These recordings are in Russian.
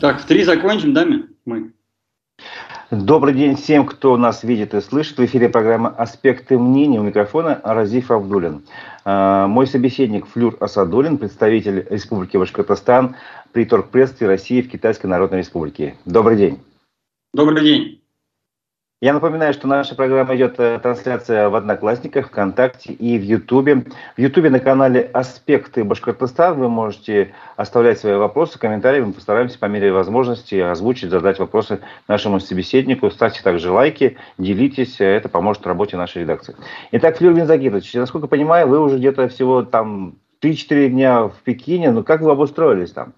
Так, в три закончим, да, мы? Добрый день всем, кто нас видит и слышит. В эфире программа «Аспекты мнений» у микрофона Разиф Абдулин. А, мой собеседник Флюр Асадулин, представитель Республики Башкортостан при торгпредстве России в Китайской Народной Республике. Добрый день. Добрый день. Я напоминаю, что наша программа идет э, трансляция в Одноклассниках, ВКонтакте и в Ютубе. В Ютубе на канале «Аспекты Башкортостан» вы можете оставлять свои вопросы, комментарии. Мы постараемся по мере возможности озвучить, задать вопросы нашему собеседнику. Ставьте также лайки, делитесь, это поможет работе нашей редакции. Итак, Флюр Загитович, насколько понимаю, вы уже где-то всего там 3-4 дня в Пекине. Ну, как вы обустроились там?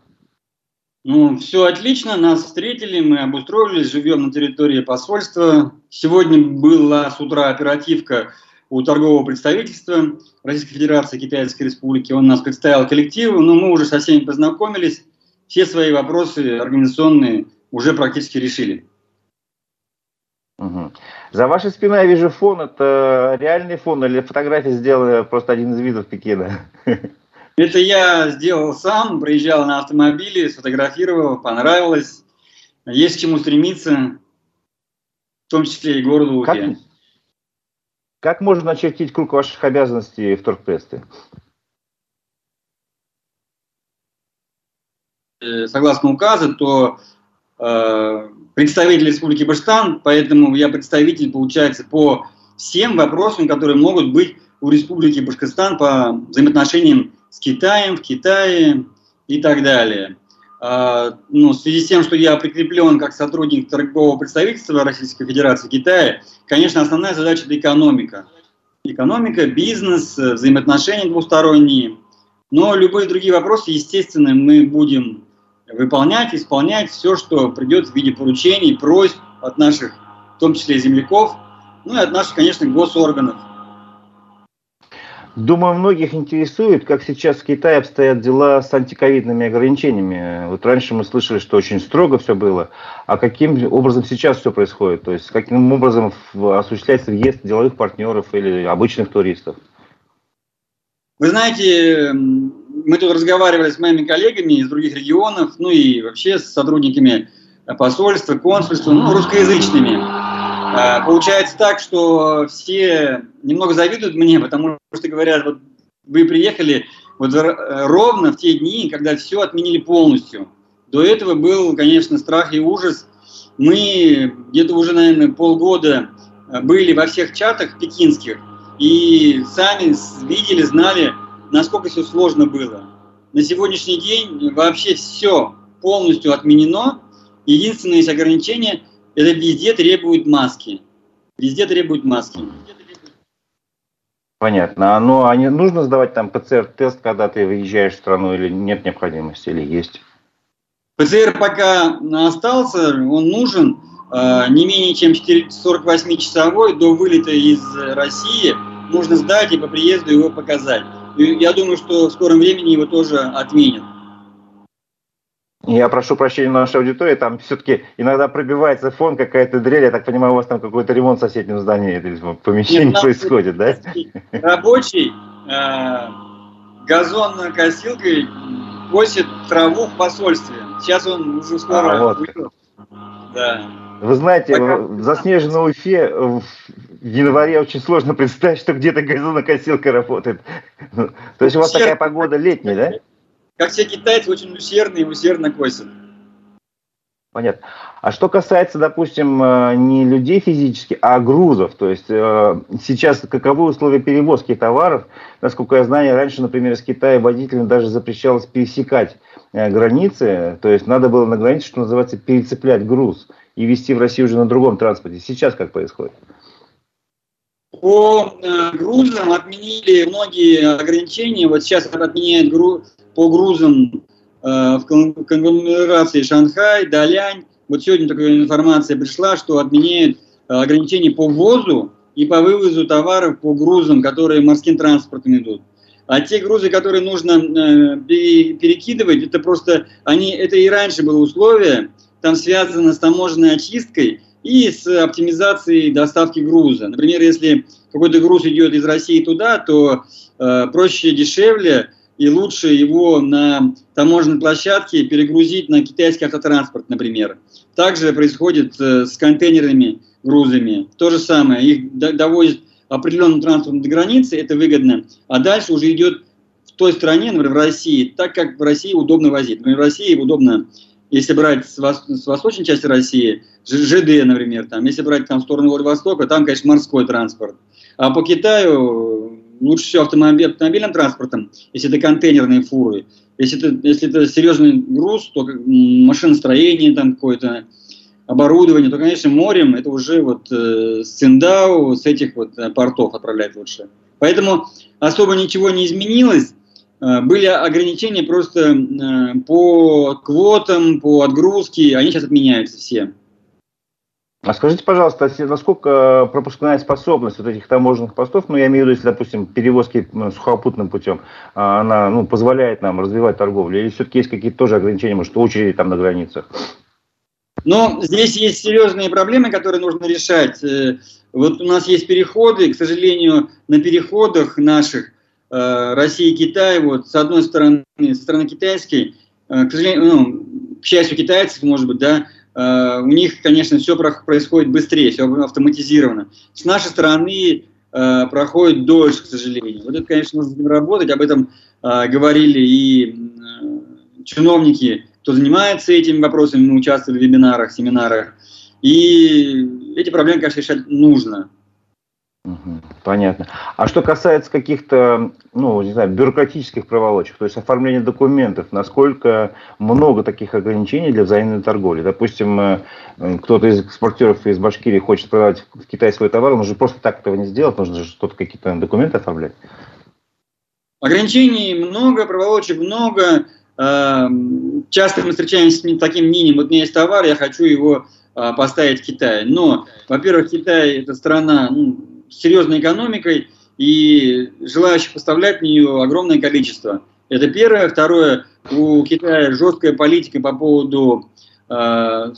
Ну, все отлично, нас встретили, мы обустроились, живем на территории посольства. Сегодня была с утра оперативка у торгового представительства Российской Федерации Китайской Республики. Он нас представил коллективу, но мы уже со всеми познакомились. Все свои вопросы организационные уже практически решили. Угу. За вашей спиной я вижу фон. Это реальный фон или фотография сделана просто один из видов Пекина? Это я сделал сам, приезжал на автомобиле, сфотографировал, понравилось. Есть к чему стремиться, в том числе и городу Уфе. Как, как можно очертить круг ваших обязанностей в торгпредстве? Э, согласно указу, то э, представитель Республики Баштан, поэтому я представитель, получается, по всем вопросам, которые могут быть у Республики Башкортостан по взаимоотношениям с Китаем, в Китае и так далее. А, ну, в связи с тем, что я прикреплен как сотрудник торгового представительства Российской Федерации Китая, конечно, основная задача – это экономика. Экономика, бизнес, взаимоотношения двусторонние. Но любые другие вопросы, естественно, мы будем выполнять, исполнять все, что придет в виде поручений, просьб от наших, в том числе земляков, ну и от наших, конечно, госорганов – Думаю, многих интересует, как сейчас в Китае обстоят дела с антиковидными ограничениями. Вот раньше мы слышали, что очень строго все было, а каким образом сейчас все происходит? То есть каким образом осуществляется въезд деловых партнеров или обычных туристов? Вы знаете, мы тут разговаривали с моими коллегами из других регионов, ну и вообще с сотрудниками посольства, консульства, ну, русскоязычными. А, получается так, что все немного завидуют мне, потому что говорят, вот вы приехали вот ровно в те дни, когда все отменили полностью. До этого был, конечно, страх и ужас. Мы где-то уже, наверное, полгода были во всех чатах пекинских и сами видели, знали, насколько все сложно было. На сегодняшний день вообще все полностью отменено. Единственное есть ограничение – это везде требует маски. Везде требует маски. Понятно. А, ну, а не нужно сдавать там ПЦР-тест, когда ты выезжаешь в страну, или нет необходимости, или есть? ПЦР пока остался, он нужен э, не менее чем 48-часовой до вылета из России. Нужно сдать и по приезду его показать. И я думаю, что в скором времени его тоже отменят. Я прошу прощения нашей аудитории, там все-таки иногда пробивается фон, какая-то дрель, я так понимаю, у вас там какой-то ремонт в соседнем здании, помещении Нет, происходит, да? Рабочий э, газонно-косилкой косит траву в посольстве. Сейчас он уже скоро... А, вот. Да. Вы знаете, Пока... в заснеженной Уфе в январе очень сложно представить, что где-то газонокосилка работает. То есть у вас такая погода летняя, да? Как все китайцы, очень усердные и усердно косят. Понятно. А что касается, допустим, э, не людей физически, а грузов, то есть э, сейчас каковы условия перевозки товаров? Насколько я знаю, раньше, например, из Китая водителям даже запрещалось пересекать э, границы, то есть надо было на границе, что называется, перецеплять груз и везти в Россию уже на другом транспорте. Сейчас как происходит? По грузам отменили многие ограничения. Вот сейчас отменяют груз по грузам э, в конгломерации Шанхай, Далянь. Вот сегодня такая информация пришла, что отменяют э, ограничения по ввозу и по вывозу товаров по грузам, которые морским транспортом идут. А те грузы, которые нужно э, перекидывать, это просто, они, это и раньше было условие, там связано с таможенной очисткой и с оптимизацией доставки груза. Например, если какой-то груз идет из России туда, то проще, дешевле и лучше его на таможенной площадке перегрузить на китайский автотранспорт, например. Также происходит э, с контейнерными грузами. То же самое, их довозят определенным транспортом до границы, это выгодно, а дальше уже идет в той стране, например, в России, так как в России удобно возить. Например, в России удобно, если брать с, вос, с восточной части России, ЖД, например, там, если брать там в сторону Владивостока, там, конечно, морской транспорт. А по Китаю лучше всего автомобиль, автомобильным транспортом, если это контейнерные фуры. Если это, если это серьезный груз, то машиностроение там какое-то, оборудование, то, конечно, морем это уже вот э, с Циндау, с этих вот э, портов отправлять лучше. Поэтому особо ничего не изменилось. Э, были ограничения просто э, по квотам, по отгрузке, они сейчас отменяются все. А скажите, пожалуйста, насколько пропускная способность вот этих таможенных постов, ну, я имею в виду, если, допустим, перевозки ну, сухопутным путем, а, она ну, позволяет нам развивать торговлю, или все-таки есть какие-то тоже ограничения, может, очереди там на границах? Но здесь есть серьезные проблемы, которые нужно решать. Э, вот у нас есть переходы, к сожалению, на переходах наших э, России и Китай, вот с одной стороны, со стороны китайской, э, к сожалению, ну, к счастью, китайцев, может быть, да, у них, конечно, все происходит быстрее, все автоматизировано. С нашей стороны проходит дольше, к сожалению. Вот это, конечно, нужно работать, об этом говорили и чиновники кто занимается этими вопросами, мы участвовали в вебинарах, семинарах. И эти проблемы, конечно, решать нужно. Понятно. А что касается каких-то, ну, не знаю, бюрократических проволочек, то есть оформления документов, насколько много таких ограничений для взаимной торговли? Допустим, э, кто-то из экспортеров из Башкирии хочет продавать в Китай свой товар, он же просто так этого не сделать, нужно же что-то, какие-то документы оформлять. Ограничений много, проволочек много. Эм, часто мы встречаемся с таким мнением, вот у меня есть товар, я хочу его а, поставить в Китае. Но, во-первых, Китай – это страна ну, серьезной экономикой, и желающих поставлять в нее огромное количество. Это первое. Второе, у Китая жесткая политика по поводу э,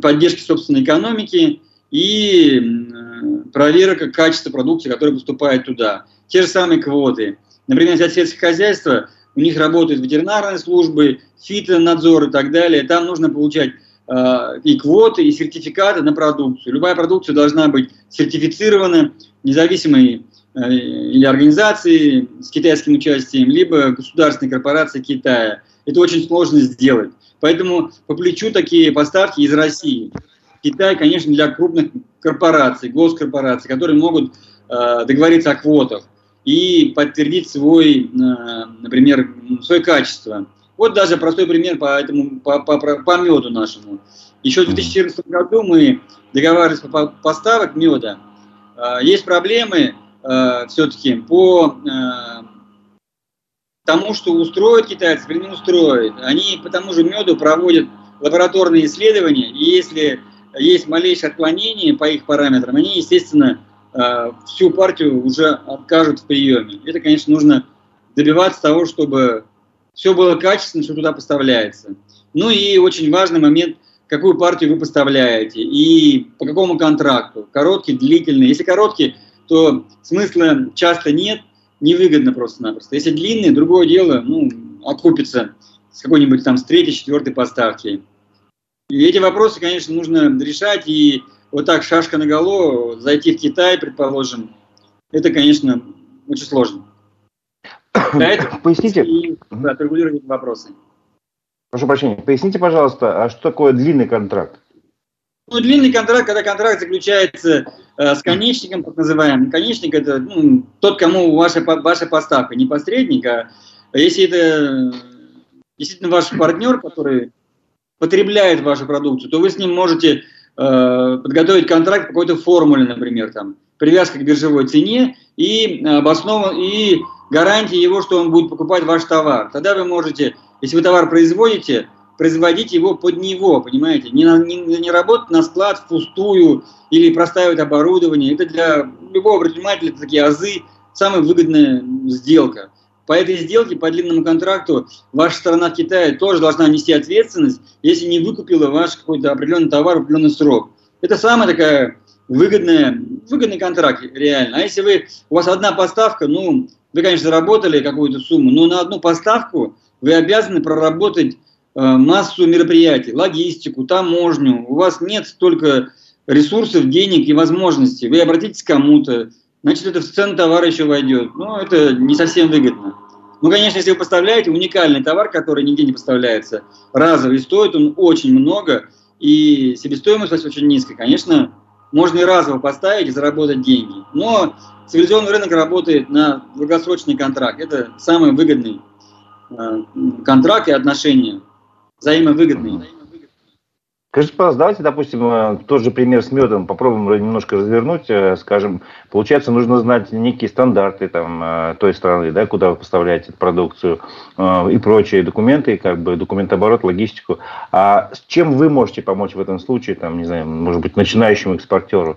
поддержки собственной экономики и э, проверка качества продукции, которая поступает туда. Те же самые квоты. Например, взять сельское хозяйство, у них работают ветеринарные службы, фитонадзор и так далее. Там нужно получать и квоты, и сертификаты на продукцию. Любая продукция должна быть сертифицирована независимой э, или организацией с китайским участием, либо государственной корпорацией Китая. Это очень сложно сделать. Поэтому по плечу такие поставки из России. Китай, конечно, для крупных корпораций, госкорпораций, которые могут э, договориться о квотах и подтвердить свой, э, например, свое качество. Вот даже простой пример по, этому, по, по, по меду нашему. Еще в 2014 году мы договаривались по поставок меда. Э, есть проблемы э, все-таки по тому, что устроят китайцы или не устроят. Они по тому же меду проводят лабораторные исследования, и если есть малейшее отклонение по их параметрам, они, естественно, всю партию уже откажут в приеме. Это, конечно, нужно добиваться того, чтобы все было качественно, что туда поставляется. Ну и очень важный момент, какую партию вы поставляете и по какому контракту. Короткий, длительный. Если короткий, то смысла часто нет, невыгодно просто-напросто. Если длинный, другое дело, ну, окупится с какой-нибудь там с третьей, четвертой поставки. И эти вопросы, конечно, нужно решать, и вот так шашка на голову, зайти в Китай, предположим, это, конечно, очень сложно. Поясните. И, да, отрегулировать вопросы. Прошу прощения, поясните, пожалуйста, а что такое длинный контракт? Ну, длинный контракт, когда контракт заключается э, с конечником, так называемым. Конечник – это ну, тот, кому ваша, ваша поставка, не посредник, а если это действительно ваш партнер, который потребляет вашу продукцию, то вы с ним можете Э, подготовить контракт по какой-то формуле, например, там, привязка к биржевой цене и обоснован, и гарантия его, что он будет покупать ваш товар. Тогда вы можете, если вы товар производите, производить его под него, понимаете? Не, не, не работать на склад впустую или простаивать оборудование. Это для любого предпринимателя это такие азы, самая выгодная сделка. По этой сделке, по длинному контракту, ваша страна в Китае тоже должна нести ответственность, если не выкупила ваш какой-то определенный товар в определенный срок. Это самая такая выгодная, выгодный контракт реально. А если вы, у вас одна поставка, ну, вы, конечно, заработали какую-то сумму, но на одну поставку вы обязаны проработать э, массу мероприятий, логистику, таможню. У вас нет столько ресурсов, денег и возможностей. Вы обратитесь к кому-то, значит, это в цену товара еще войдет. Но это не совсем выгодно. Ну, конечно, если вы поставляете уникальный товар, который нигде не поставляется, разовый, стоит он очень много, и себестоимость очень низкая, конечно, можно и разово поставить и заработать деньги. Но цивилизованный рынок работает на долгосрочный контракт. Это самый выгодный э, контракт и отношения, взаимовыгодные. Скажите, пожалуйста, давайте, допустим, э, тот же пример с медом попробуем немножко развернуть. Э, скажем, получается, нужно знать некие стандарты там, э, той страны, да, куда вы поставляете эту продукцию и прочие документы, как бы документооборот, логистику. А с чем вы можете помочь в этом случае, там, не знаю, может быть, начинающему экспортеру?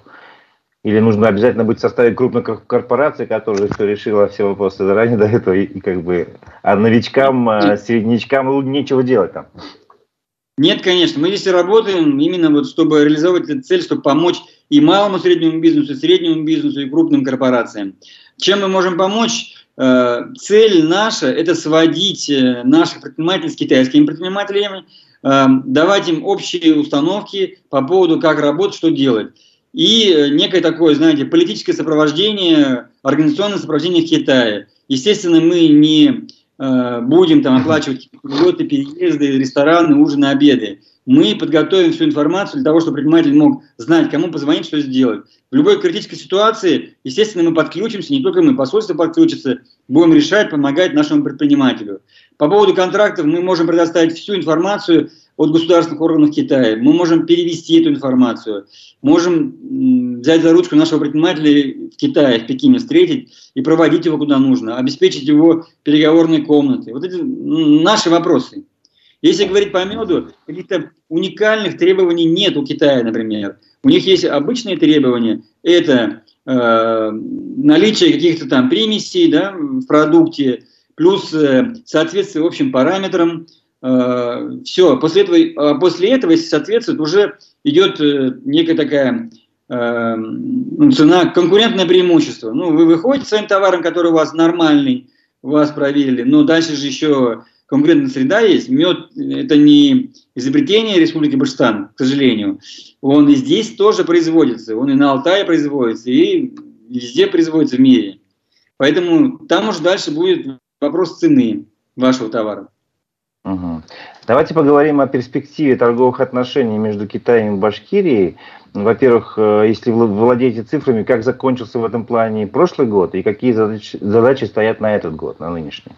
Или нужно обязательно быть в составе крупной корпорации, которая все решила все вопросы заранее до этого, и, и как бы, а новичкам, среднячкам нечего делать там? Нет, конечно. Мы здесь работаем именно вот, чтобы реализовать эту цель, чтобы помочь и малому среднему бизнесу, и среднему бизнесу, и крупным корпорациям. Чем мы можем помочь? Э, цель наша – это сводить э, наших предпринимателей с китайскими предпринимателями, э, давать им общие установки по поводу, как работать, что делать. И некое такое, знаете, политическое сопровождение, организационное сопровождение в Китае. Естественно, мы не будем там оплачивать льготы, переезды, рестораны, ужины, обеды. Мы подготовим всю информацию для того, чтобы предприниматель мог знать, кому позвонить, что сделать. В любой критической ситуации, естественно, мы подключимся, не только мы, посольство подключится, будем решать, помогать нашему предпринимателю. По поводу контрактов мы можем предоставить всю информацию от государственных органов Китая. Мы можем перевести эту информацию, можем взять за ручку нашего предпринимателя в Китае, в Пекине, встретить и проводить его куда нужно, обеспечить его переговорные комнаты. Вот это наши вопросы. Если говорить по меду, каких-то уникальных требований нет у Китая, например. У них есть обычные требования. Это э, наличие каких-то там примесей да, в продукте, плюс э, соответствие общим параметрам, все, после этого, э, после этого, если соответствует, уже идет э, некая такая ну, цена, конкурентное преимущество. Ну, вы выходите своим товаром, который у вас нормальный, вас проверили, но дальше же еще конкурентная среда есть. Мед – это не изобретение Республики Башкортостан, к сожалению. Он и здесь тоже производится. Он и на Алтае производится, и везде производится в мире. Поэтому там уже дальше будет вопрос цены вашего товара. Угу. Давайте поговорим о перспективе торговых отношений между Китаем и Башкирией. Во-первых, э, если владеете цифрами, как закончился в этом плане прошлый год и какие задачи, задачи стоят на этот год, на нынешний?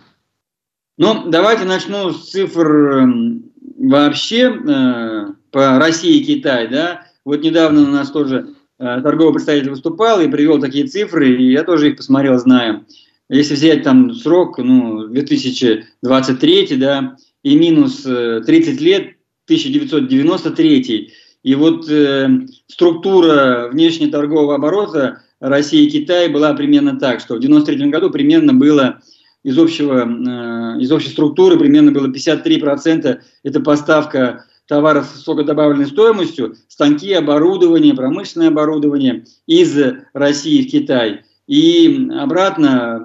Ну, давайте начну с цифр эм, вообще э, по России и Китай. Да? Вот недавно у нас тоже э, торговый представитель выступал и привел такие цифры, и я тоже их посмотрел, знаю. Если взять там срок, ну, 2023, да, и минус 30 э, лет 1993. И вот э, структура внешнеторгового оборота России и Китая была примерно так, что в 1993 году примерно было из, общего, э, из общей структуры примерно было 53% это поставка товаров с высокодобавленной стоимостью, станки, оборудование, промышленное оборудование из России в Китай. И обратно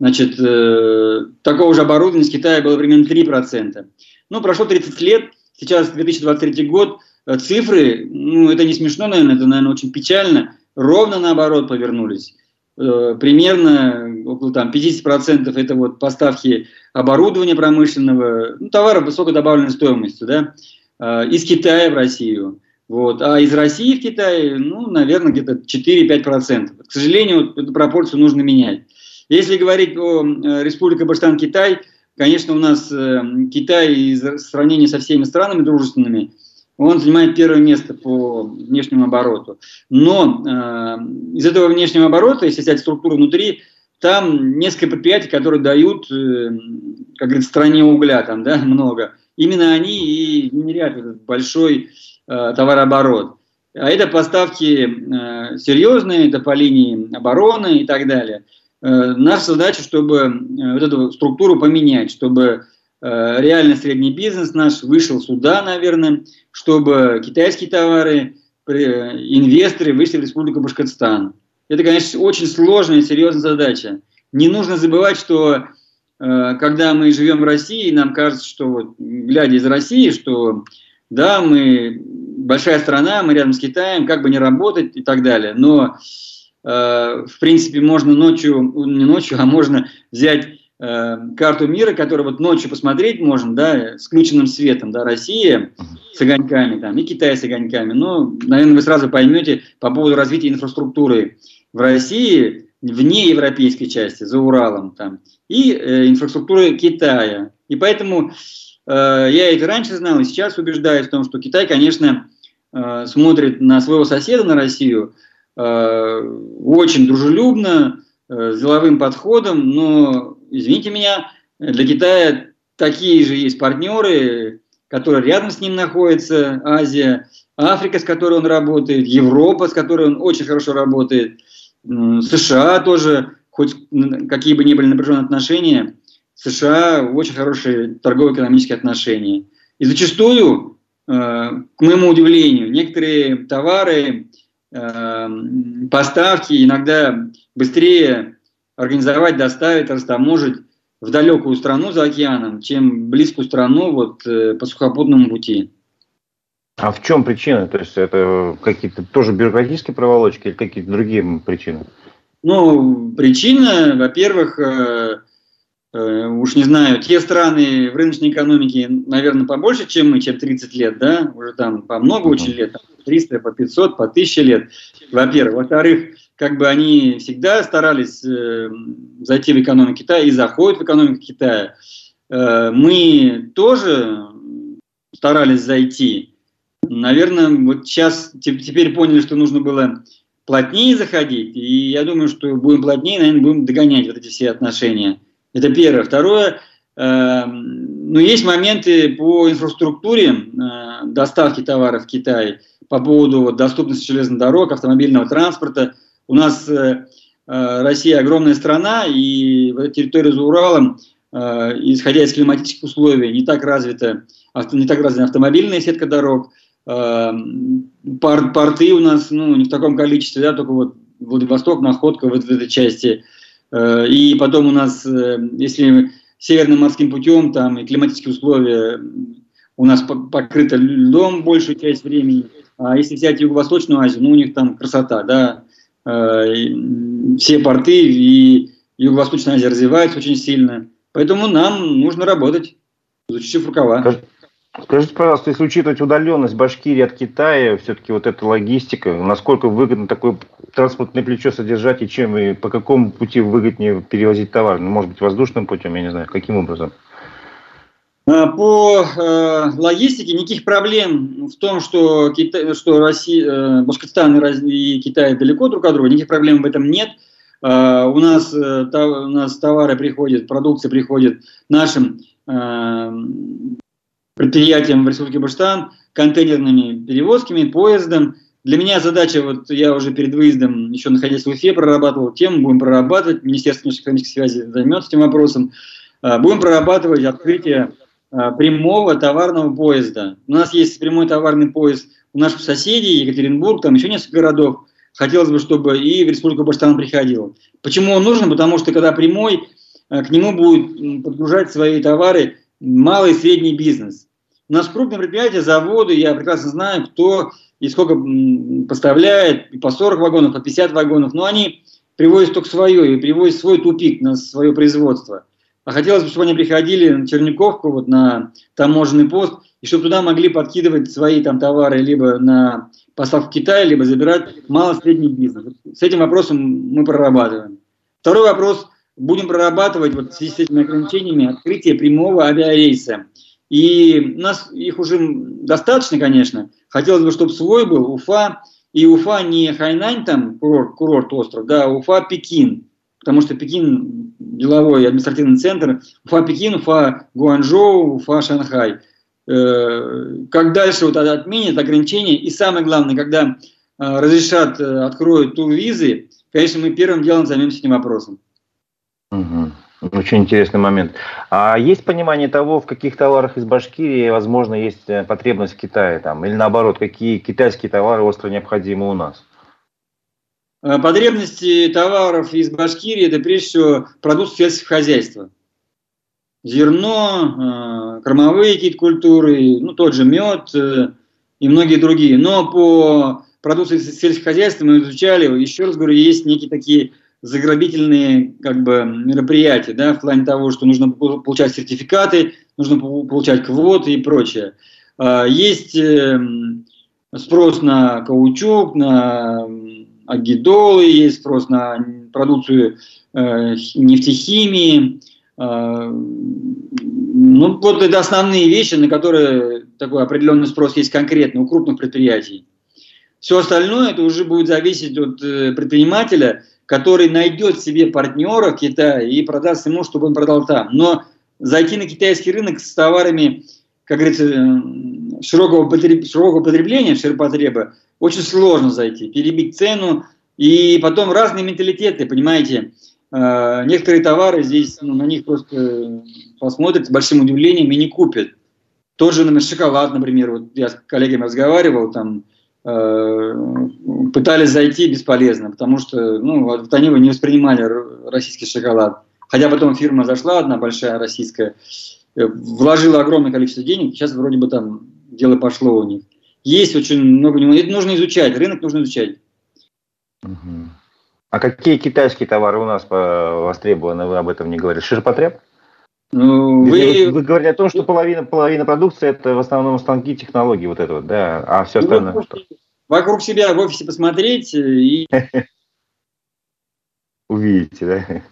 Значит, э, такого же оборудования из Китая было примерно 3%. Ну, прошло 30 лет, сейчас 2023 год, э, цифры, ну, это не смешно, наверное, это, наверное, очень печально, ровно наоборот повернулись. Э, примерно около там, 50% это вот поставки оборудования промышленного, ну, товаров высокой добавленной стоимостью, да, э, из Китая в Россию. Вот. А из России в Китай, ну, наверное, где-то 4-5%. К сожалению, вот эту пропорцию нужно менять. Если говорить о э, Республике Баштан-Китай, конечно, у нас э, Китай в сравнении со всеми странами дружественными, он занимает первое место по внешнему обороту. Но э, из этого внешнего оборота, если взять структуру внутри, там несколько предприятий, которые дают, э, как говорится, стране угля, там, да, много. Именно они и генерят этот большой э, товарооборот. А это поставки э, серьезные, это по линии обороны и так далее. Э, наша задача, чтобы э, вот эту структуру поменять, чтобы э, реально средний бизнес наш вышел сюда, наверное, чтобы китайские товары, инвесторы вышли в Республику Башкортостан. Это, конечно, очень сложная и серьезная задача. не нужно забывать, что когда мы живем в России, нам кажется, что вот, глядя из России, что да, мы большая страна, мы рядом с Китаем, как бы не работать и так далее. Но, в принципе, можно ночью, не ночью, а можно взять э, карту мира, которую вот ночью посмотреть можно, да, с включенным светом, да, Россия с огоньками, там, и Китай с огоньками. Ну, наверное, вы сразу поймете по поводу развития инфраструктуры в России, вне европейской части, за Уралом, там, и э, инфраструктуры Китая. И поэтому Э, я это раньше знал, и сейчас убеждаюсь в том, что Китай, конечно, э, смотрит на своего соседа, на Россию, э, очень дружелюбно, с деловым подходом, но, извините меня, для Китая такие же есть партнеры, которые рядом с ним находятся, Азия, Африка, с которой он работает, Европа, с которой он очень хорошо работает, США тоже, хоть какие бы ни были напряженные отношения, США очень хорошие торгово-экономические отношения. И зачастую, э, к моему удивлению, некоторые товары, э, поставки иногда быстрее организовать, доставить, растаможить в далекую страну за океаном, чем близкую страну вот, э, по сухопутному пути. А в чем причина? То есть это какие-то тоже бюрократические проволочки или какие-то другие причины? Ну, причина, во-первых, Э, уж не знаю, те страны в рыночной экономике, наверное, побольше, чем мы, чем 30 лет, да, уже там по много очень лет, там, 300, по 500, по 1000 лет, во-первых. Во-вторых, как бы они всегда старались э, зайти в экономику Китая и заходят в экономику Китая. Э, мы тоже старались зайти. Наверное, вот сейчас теперь поняли, что нужно было плотнее заходить, и я думаю, что будем плотнее, наверное, будем догонять вот эти все отношения. Это первое. Второе, э, ну, есть моменты по инфраструктуре э, доставки товаров в Китай, по поводу вот, доступности железных дорог, автомобильного транспорта. У нас э, э Россия огромная страна, и в территории за Уралом, э, исходя из климатических условий, не так развита, авто, не так развита автомобильная сетка дорог, э, пор, порты у нас ну, не в таком количестве, да, только вот Владивосток, Находка вот в этой части – и потом у нас, э, если северным морским путем, там и климатические условия у нас покрыто льдом большую часть времени. А если взять Юго-Восточную Азию, ну у них там красота, да. Э, все порты и Юго-Восточная Азия развиваются очень сильно. Поэтому нам нужно работать, изучив рукава. Скажите, пожалуйста, если учитывать удаленность Башкирии от Китая, все-таки вот эта логистика, насколько выгодно такое транспортное плечо содержать и чем, и по какому пути выгоднее перевозить товар? Ну, может быть, воздушным путем, я не знаю, каким образом? А, по э, логистике никаких проблем в том, что, Китай, что Россия, э, Башкортостан и, Китай далеко друг от друга, никаких проблем в этом нет. Э, у, нас, э, та, у нас товары приходят, продукция приходит нашим предприятиям в Республике Баштан, контейнерными перевозками, поездом. Для меня задача, вот я уже перед выездом, еще находясь в Уфе, прорабатывал тему, будем прорабатывать, Министерство экономической связи займется этим вопросом, а, будем прорабатывать открытие а, прямого товарного поезда. У нас есть прямой товарный поезд у наших соседей, Екатеринбург, там еще несколько городов. Хотелось бы, чтобы и в Республику Баштан приходил. Почему он нужен? Потому что когда прямой, а, к нему будет подгружать свои товары малый и средний бизнес. У нас крупные предприятия, заводы, я прекрасно знаю, кто и сколько поставляет, и по 40 вагонов, по 50 вагонов, но они привозят только свое, и привозят свой тупик на свое производство. А хотелось бы, чтобы они приходили на Черниковку, вот на таможенный пост, и чтобы туда могли подкидывать свои там товары либо на поставку в Китай, либо забирать мало-средний бизнес. С этим вопросом мы прорабатываем. Второй вопрос. Будем прорабатывать вот в связи с этими ограничениями открытие прямого авиарейса. И у нас их уже достаточно, конечно. Хотелось бы, чтобы свой был Уфа. И Уфа не Хайнань, там курорт, курорт остров, да, а Уфа Пекин. Потому что Пекин деловой административный центр. Уфа Пекин, Уфа Гуанчжоу, Уфа Шанхай. Э, как дальше вот отменят ограничения. И самое главное, когда э, разрешат, э, откроют турвизы, конечно, мы первым делом займемся этим вопросом. Угу. Очень интересный момент. А есть понимание того, в каких товарах из Башкирии, возможно, есть э, потребность в Китае, там, или наоборот, какие китайские товары остро необходимы у нас? Э, потребности товаров из Башкирии – это прежде всего продукты сельского хозяйства. Зерно, э, кормовые какие-то культуры, ну, тот же мед и многие другие. Но по продукции сельского хозяйства мы изучали, еще раз говорю, есть некие такие заграбительные как бы, мероприятия, да, в плане того, что нужно получать сертификаты, нужно получать квоты и прочее. Есть спрос на каучук, на агидолы, есть спрос на продукцию э, нефтехимии. Э, ну, вот это основные вещи, на которые такой определенный спрос есть конкретно у крупных предприятий. Все остальное это уже будет зависеть от э, предпринимателя, который найдет себе партнера в Китае и продаст ему, чтобы он продал там. Но зайти на китайский рынок с товарами, как говорится, э, широкого, потреб... широкого потребления, ширпотреба, очень сложно зайти, перебить цену, и потом разные менталитеты, понимаете. Э, некоторые товары здесь, ну, на них просто посмотрят с большим удивлением и не купят. Тот же, например, шоколад, например, вот я с коллегами разговаривал, там, э, пытались зайти бесполезно, потому что, ну, вот они не воспринимали российский шоколад. Хотя потом фирма зашла, одна большая российская, э, вложила огромное количество денег, сейчас вроде бы там дело пошло у них. Есть очень много. Это нужно изучать, рынок нужно изучать. А какие китайские товары у нас востребованы, вы об этом не говорили? Ширпотреб? Ну, вы... вы говорили о том, что половина, половина продукции это в основном станки технологии, вот это вот, да, а все ну, остальное ну, что? Вокруг себя в офисе посмотреть и... Увидите, да?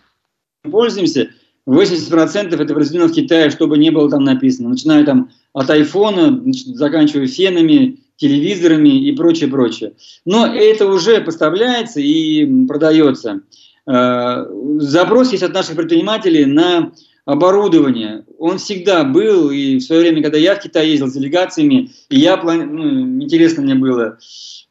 Пользуемся. 80% это произведено в Китае, чтобы не было там написано. Начиная там от айфона, заканчивая фенами, телевизорами и прочее, прочее. Но это уже поставляется и продается. Э, запрос есть от наших предпринимателей на оборудование. Он всегда был, и в свое время, когда я в Китай ездил с делегациями, и я, ну, интересно мне было,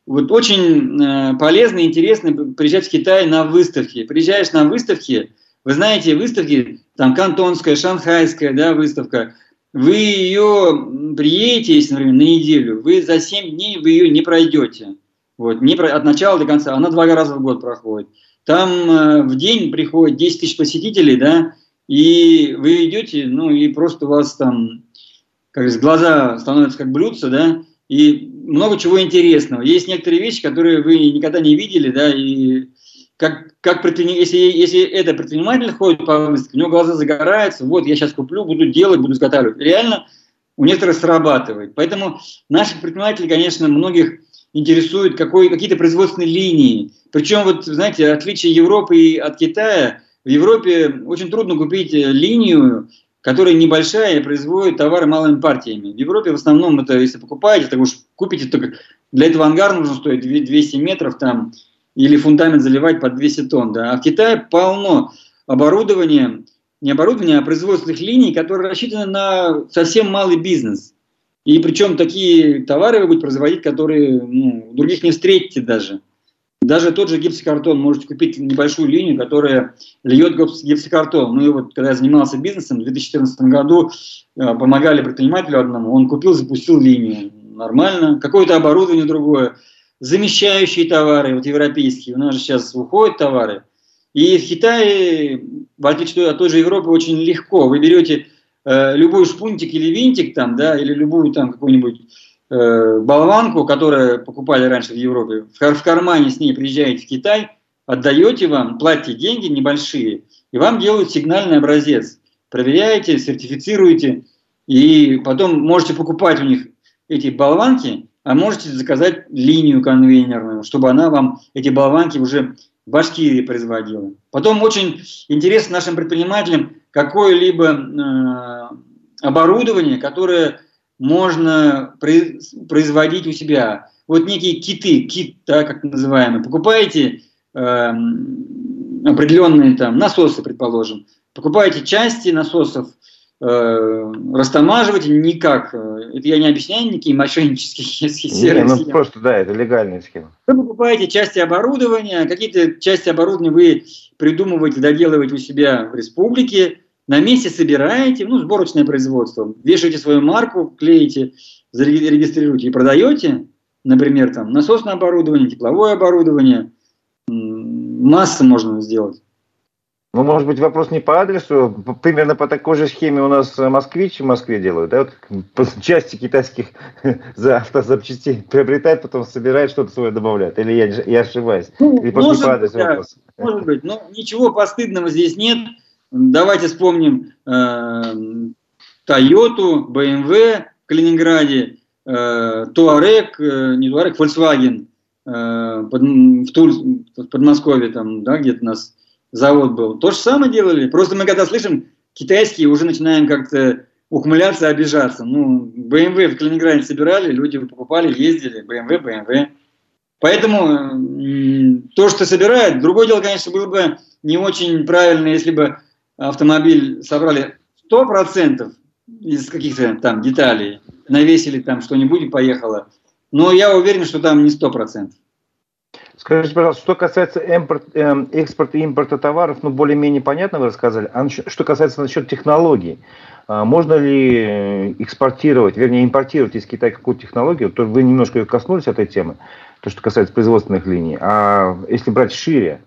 вот очень э, полезно и интересно приезжать в Китай на выставки. Приезжаешь на выставки, вы знаете, выставки, там кантонская, шанхайская да, выставка, вы ее приедете, если, например, на неделю, вы за 7 дней вы ее не пройдете. Вот, не про, от начала до конца. Она два раза в год проходит. Там э, в день приходит 10 тысяч посетителей, да, и вы идете, ну, и просто у вас там, как говорится, глаза становятся как блюдца, да, и много чего интересного. Есть некоторые вещи, которые вы никогда не видели, да, и как, как если, если это предприниматель ходит по выставке, у него глаза загораются, вот я сейчас куплю, буду делать, буду изготавливать. Реально у некоторых срабатывает. Поэтому наши предприниматели, конечно, многих интересуют какой, какие-то производственные линии. Причем, вот, знаете, отличие Европы от Китая, в Европе очень трудно купить линию, которая небольшая и производит товары малыми партиями. В Европе в основном это, если покупаете, так уж купите, только для этого ангар нужно стоить 200 метров, там или фундамент заливать под 200 тонн. Да? А в Китае полно оборудования, не оборудования, а производственных линий, которые рассчитаны на совсем малый бизнес. И причем такие товары вы будете производить, которые ну, других не встретите даже. Даже тот же гипсокартон, можете купить небольшую линию, которая льет гипсокартон. Мы вот, когда я занимался бизнесом в 2014 году, э, помогали предпринимателю одному, он купил, запустил линию. Нормально. Какое-то оборудование другое замещающие товары, вот европейские, у нас же сейчас уходят товары. И в Китае, в отличие от той же Европы, очень легко. Вы берете э, любой шпунтик или винтик там, да, или любую там какую-нибудь э, болванку, которую покупали раньше в Европе, в, кармане с ней приезжаете в Китай, отдаете вам, платите деньги небольшие, и вам делают сигнальный образец. Проверяете, сертифицируете, и потом можете покупать у них эти болванки, а можете заказать линию конвейерную, чтобы она вам эти болванки уже в Башкирии производила. Потом очень интересно нашим предпринимателям какое-либо э, оборудование, которое можно производить у себя. Вот некие киты, кит, да, как называемый. Покупаете э, определенные там насосы, предположим. Покупаете части насосов, э, растамаживать никак. Это я не объясняю никакие мошеннические схемы. Ну, просто, да, это легальная схема. Вы покупаете части оборудования, какие-то части оборудования вы придумываете, доделываете у себя в республике, на месте собираете, ну, сборочное производство, вешаете свою марку, клеите, зарегистрируете и продаете, например, там, насосное оборудование, тепловое оборудование, масса можно сделать. Ну, может быть, вопрос не по адресу. Примерно по такой же схеме у нас москвич в Москве делают. Да? Вот части китайских за автозапчастей приобретает, потом собирает, что-то свое добавляет. Или я, я ошибаюсь? Ну, Или может, по адресу да, вопрос? Может быть. Но ничего постыдного здесь нет. Давайте вспомним э, Toyota, BMW в Калининграде, э, Туарек, э, не Туарек, Volkswagen в, Тур, в Подмосковье, там, да, где-то у нас завод был. То же самое делали. Просто мы когда слышим китайские, уже начинаем как-то ухмыляться, обижаться. Ну, BMW в Калининграде собирали, люди покупали, ездили, BMW, BMW. Поэтому то, что собирают, другое дело, конечно, было бы не очень правильно, если бы автомобиль собрали 100% из каких-то там деталей, навесили там что-нибудь и поехало. Но я уверен, что там не 100%. Скажите, пожалуйста, что касается импорт, э, экспорта и импорта товаров, ну, более-менее понятно вы рассказали. А что касается насчет технологий, а можно ли экспортировать, вернее, импортировать из Китая какую-то технологию? То вы немножко коснулись этой темы, то, что касается производственных линий. А если брать шире?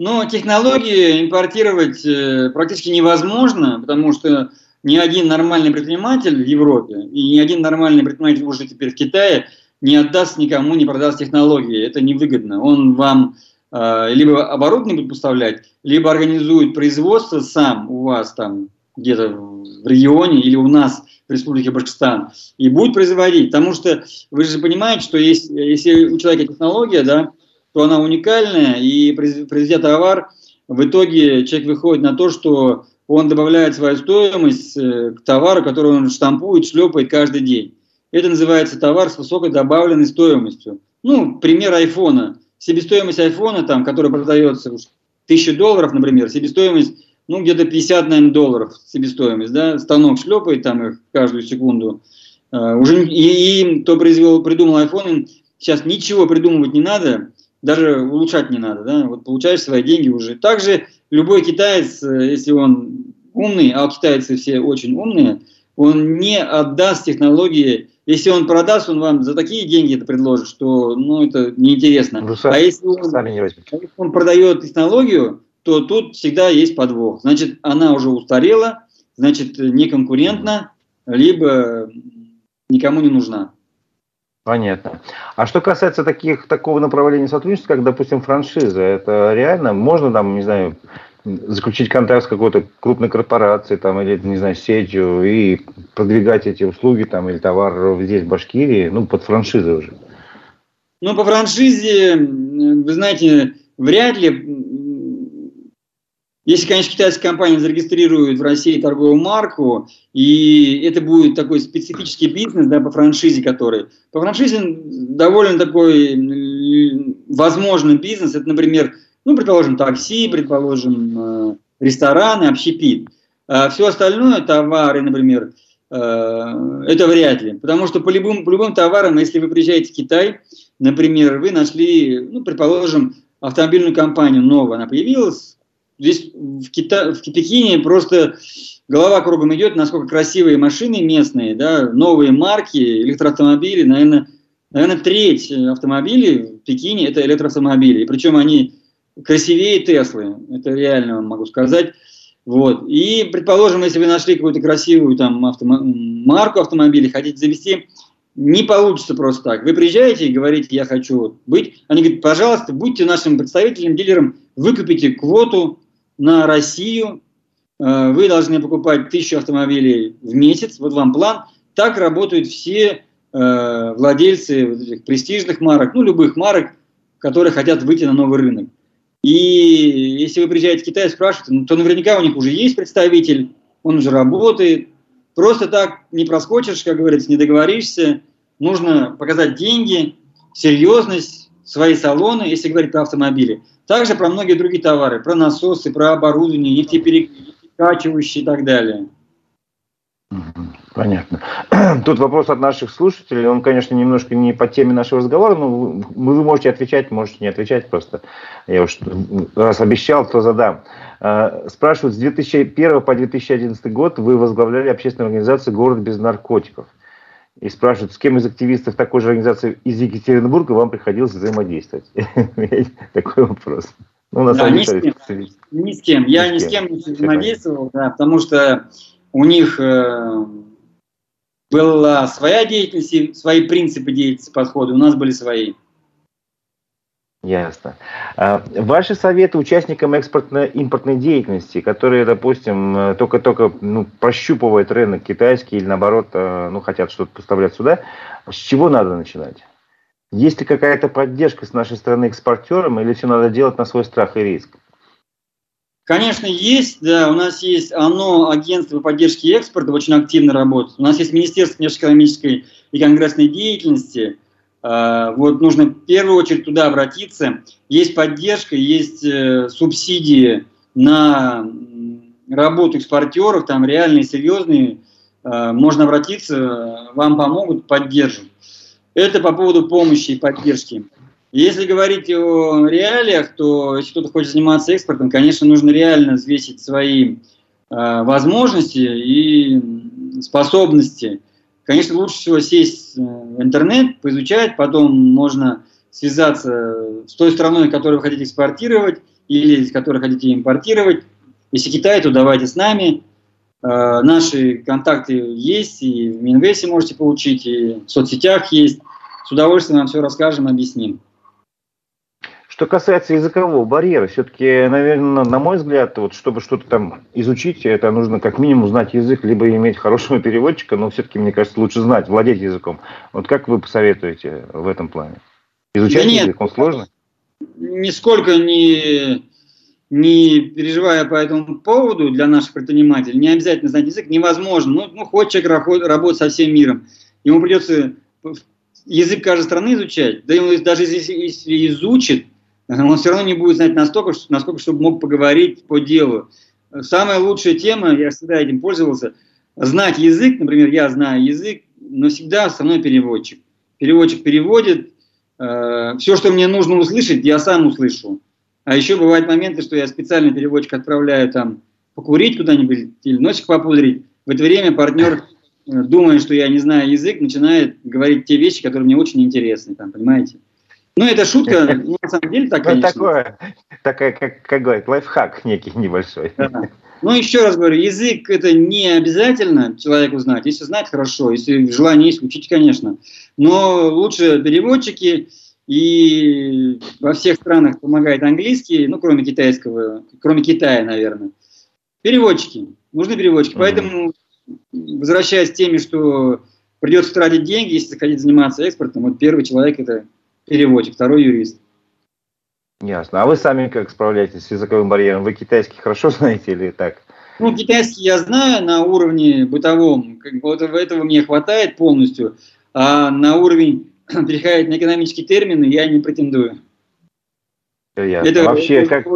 Ну, технологии импортировать э, практически невозможно, потому что ни один нормальный предприниматель в Европе и ни один нормальный предприниматель уже теперь в Китае – не отдаст никому, не продаст технологии. Это невыгодно. Он вам э, либо оборудование будет поставлять, либо организует производство сам у вас там где-то в регионе или у нас в Республике Башкортостан и будет производить. Потому что вы же понимаете, что есть, если у человека технология, да, то она уникальная, и произведя товар, в итоге человек выходит на то, что он добавляет свою стоимость э, к товару, который он штампует, шлепает каждый день. Это называется товар с высокой добавленной стоимостью. Ну, пример айфона. Себестоимость айфона, там, который продается 1000 долларов, например, себестоимость, ну, где-то 50, наверное, долларов себестоимость, да, станок шлепает там их каждую секунду. Uh, уже и, и кто произвел, придумал iPhone, сейчас ничего придумывать не надо, даже улучшать не надо, да, вот получаешь свои деньги уже. Также любой китаец, э, если он умный, а китайцы все очень умные, он не отдаст технологии если он продаст, он вам за такие деньги это предложит, что ну, это неинтересно. Ну, а если он, не если он продает технологию, то тут всегда есть подвох. Значит, она уже устарела, значит, не конкурентна, либо никому не нужна. Понятно. А что касается таких, такого направления сотрудничества, как, допустим, франшиза, это реально? Можно там, не знаю, заключить контракт с какой-то крупной корпорацией там, или, не знаю, сетью и продвигать эти услуги там, или товар здесь, в Башкирии, ну, под франшизой уже? Ну, по франшизе, вы знаете, вряд ли, если, конечно, китайская компания зарегистрирует в России торговую марку, и это будет такой специфический бизнес, да, по франшизе который. По франшизе довольно такой возможный бизнес, это, например, ну, предположим, такси, предположим, э, рестораны, общепит. А все остальное, товары, например, э, это вряд ли. Потому что по любым, по любым товарам, если вы приезжаете в Китай, например, вы нашли, ну, предположим, автомобильную компанию новую, она появилась, здесь в, Кита... в Пекине просто голова кругом идет, насколько красивые машины местные, да, новые марки, электроавтомобили, наверное, наверное, треть автомобилей в Пекине это электроавтомобили. И причем они красивее Теслы, это реально вам могу сказать. Вот. И, предположим, если вы нашли какую-то красивую там, автомо- марку автомобиля, хотите завести, не получится просто так. Вы приезжаете и говорите, я хочу быть. Они говорят, пожалуйста, будьте нашим представителем, дилером, выкупите квоту на Россию, э, вы должны покупать тысячу автомобилей в месяц, вот вам план. Так работают все э, владельцы престижных марок, ну, любых марок, которые хотят выйти на новый рынок. И если вы приезжаете в Китай и спрашиваете, ну, то наверняка у них уже есть представитель, он уже работает. Просто так не проскочишь, как говорится, не договоришься. Нужно показать деньги, серьезность, свои салоны, если говорить про автомобили. Также про многие другие товары, про насосы, про оборудование, нефтеперекачивающие и так далее. Понятно. Тут вопрос от наших слушателей. Он, конечно, немножко не по теме нашего разговора, но вы можете отвечать, можете не отвечать просто. Я уж раз обещал, то задам. А, спрашивают, с 2001 по 2011 год вы возглавляли общественную организацию «Город без наркотиков». И спрашивают, с кем из активистов такой же организации из Екатеринбурга вам приходилось взаимодействовать? Такой вопрос. Ну, на самом деле, ни с кем. Я ни с кем не взаимодействовал, да, потому что у них э, была своя деятельность, свои принципы деятельности, подхода, у нас были свои. Ясно. А ваши советы участникам экспортно-импортной деятельности, которые, допустим, только-только ну, прощупывают рынок китайский или наоборот, э, ну, хотят что-то поставлять сюда, с чего надо начинать? Есть ли какая-то поддержка с нашей стороны экспортерам или все надо делать на свой страх и риск? Конечно, есть. Да, у нас есть оно, агентство поддержки экспорта, очень активно работает. У нас есть Министерство внешнеэкономической и конгрессной деятельности – вот нужно в первую очередь туда обратиться. Есть поддержка, есть э, субсидии на работу экспортеров, там реальные, серьезные. А, можно обратиться, вам помогут, поддержат. Это по поводу помощи и поддержки. Если говорить о реалиях, то если кто-то хочет заниматься экспортом, конечно, нужно реально взвесить свои э, возможности и способности. Конечно, лучше всего сесть э, в интернет, поизучать, потом можно связаться с той страной, которую вы хотите экспортировать, или с которой хотите импортировать. Если Китай, то давайте с нами. Э, наши контакты есть, и в Минвесе можете получить, и в соцсетях есть. С удовольствием вам все расскажем, объясним. Что касается языкового барьера, все-таки, наверное, на мой взгляд, вот, чтобы что-то там изучить, это нужно как минимум знать язык, либо иметь хорошего переводчика, но все-таки, мне кажется, лучше знать, владеть языком. Вот как вы посоветуете в этом плане? Изучать да нет, язык, он сложно? Нисколько не, не переживая по этому поводу для наших предпринимателей, не обязательно знать язык, невозможно. Ну, ну хочет человек работать со всем миром, ему придется язык каждой страны изучать, да ему даже если, если изучит, он все равно не будет знать настолько, насколько, чтобы мог поговорить по делу. Самая лучшая тема, я всегда этим пользовался, знать язык, например, я знаю язык, но всегда со мной переводчик. Переводчик переводит, э, все, что мне нужно услышать, я сам услышу. А еще бывают моменты, что я специально переводчик отправляю там покурить куда-нибудь или носик попудрить. В это время партнер, э, думая, что я не знаю язык, начинает говорить те вещи, которые мне очень интересны, там, понимаете? Ну, это шутка, на самом деле так, конечно. Такое, такая, как, как говорят, лайфхак некий небольшой. Да. Ну, еще раз говорю, язык это не обязательно человеку знать. Если знать, хорошо. Если желание есть, учить, конечно. Но лучше переводчики, и во всех странах помогает английский, ну, кроме китайского, кроме Китая, наверное. Переводчики. Нужны переводчики. Mm-hmm. Поэтому, возвращаясь к теме, что придется тратить деньги, если хотите заниматься экспортом, вот первый человек это переводчик, второй юрист. Ясно. А вы сами как справляетесь с языковым барьером? Вы китайский хорошо знаете или так? Ну, китайский я знаю на уровне бытовом. Как бы вот этого мне хватает полностью. А на уровень переходить на экономические термины я не претендую. Ясно. Это, Вообще, это как,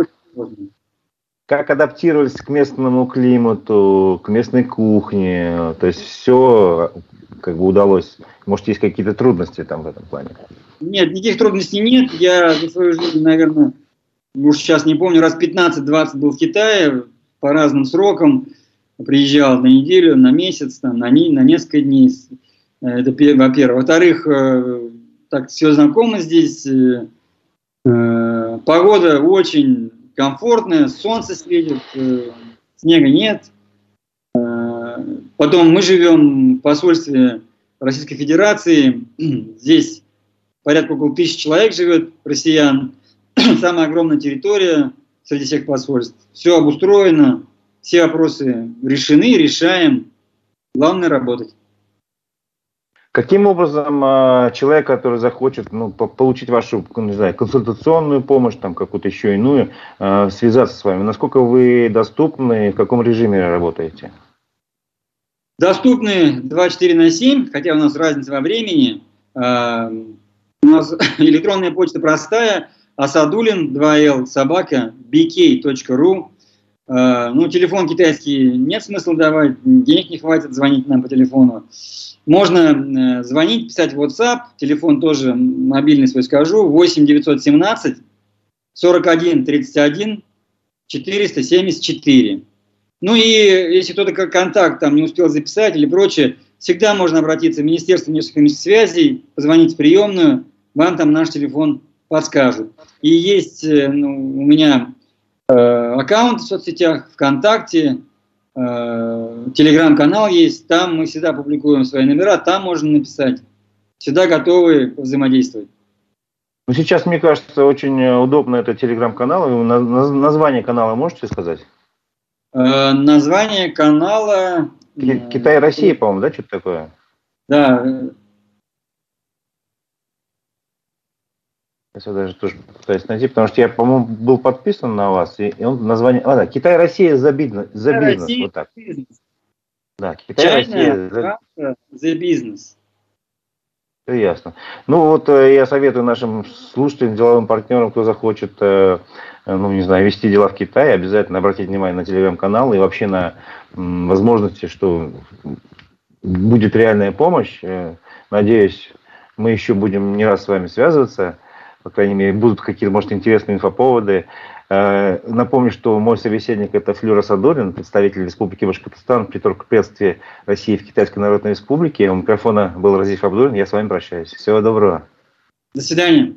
как адаптировались к местному климату, к местной кухне? То есть все как бы удалось? Может, есть какие-то трудности там в этом плане? Нет, никаких трудностей нет. Я за свою жизнь, наверное, уж сейчас не помню, раз 15-20 был в Китае по разным срокам. Приезжал на неделю, на месяц, там, на, не, на несколько дней. Это во-первых. Во-вторых, э, так все знакомо здесь. Э, э, погода очень комфортная, солнце светит, снега нет. Потом мы живем в посольстве Российской Федерации. Здесь порядка около тысячи человек живет, россиян. Самая огромная территория среди всех посольств. Все обустроено, все вопросы решены, решаем. Главное работать. Каким образом э, человек, который захочет ну, получить вашу не знаю, консультационную помощь, там какую-то еще иную, э, связаться с вами, насколько вы доступны, в каком режиме работаете? Доступны 24 на 7, хотя у нас разница во времени. Э, у нас электронная почта простая, асадулин 2L собака bk.ru. Ну, телефон китайский нет смысла давать, денег не хватит звонить нам по телефону. Можно э, звонить, писать в WhatsApp, телефон тоже мобильный свой скажу, 8 917 41 31 474. Ну и если кто-то как контакт там не успел записать или прочее, всегда можно обратиться в Министерство внешних связей, позвонить в приемную, вам там наш телефон подскажут. И есть э, ну, у меня э, аккаунт в соцсетях, ВКонтакте, телеграм-канал есть, там мы всегда публикуем свои номера, там можно написать. Всегда готовы взаимодействовать. Ну, сейчас, мне кажется, очень удобно это телеграм-канал. Название канала можете сказать? Э, название канала... Китай-Россия, по-моему, да, что-то такое? Да, Сейчас я даже тоже пытаюсь найти, потому что я, по-моему, был подписан на вас, и, и он название... А, да, Китай-Россия за бизнес, за бизнес, Россия, вот так. Бизнес. Да, Китай-Россия за... за бизнес. Все ясно. Ну вот э, я советую нашим слушателям, деловым партнерам, кто захочет, э, ну не знаю, вести дела в Китае, обязательно обратить внимание на телеграм-канал и вообще на возможности, что будет реальная помощь. Э, надеюсь, мы еще будем не раз с вами связываться по крайней мере, будут какие-то, может, интересные инфоповоды. Э, напомню, что мой собеседник – это Флюра Садорин, представитель Республики Башкортостан при торгпредстве России в Китайской Народной Республике. У микрофона был Разиф Абдулин. Я с вами прощаюсь. Всего доброго. До свидания.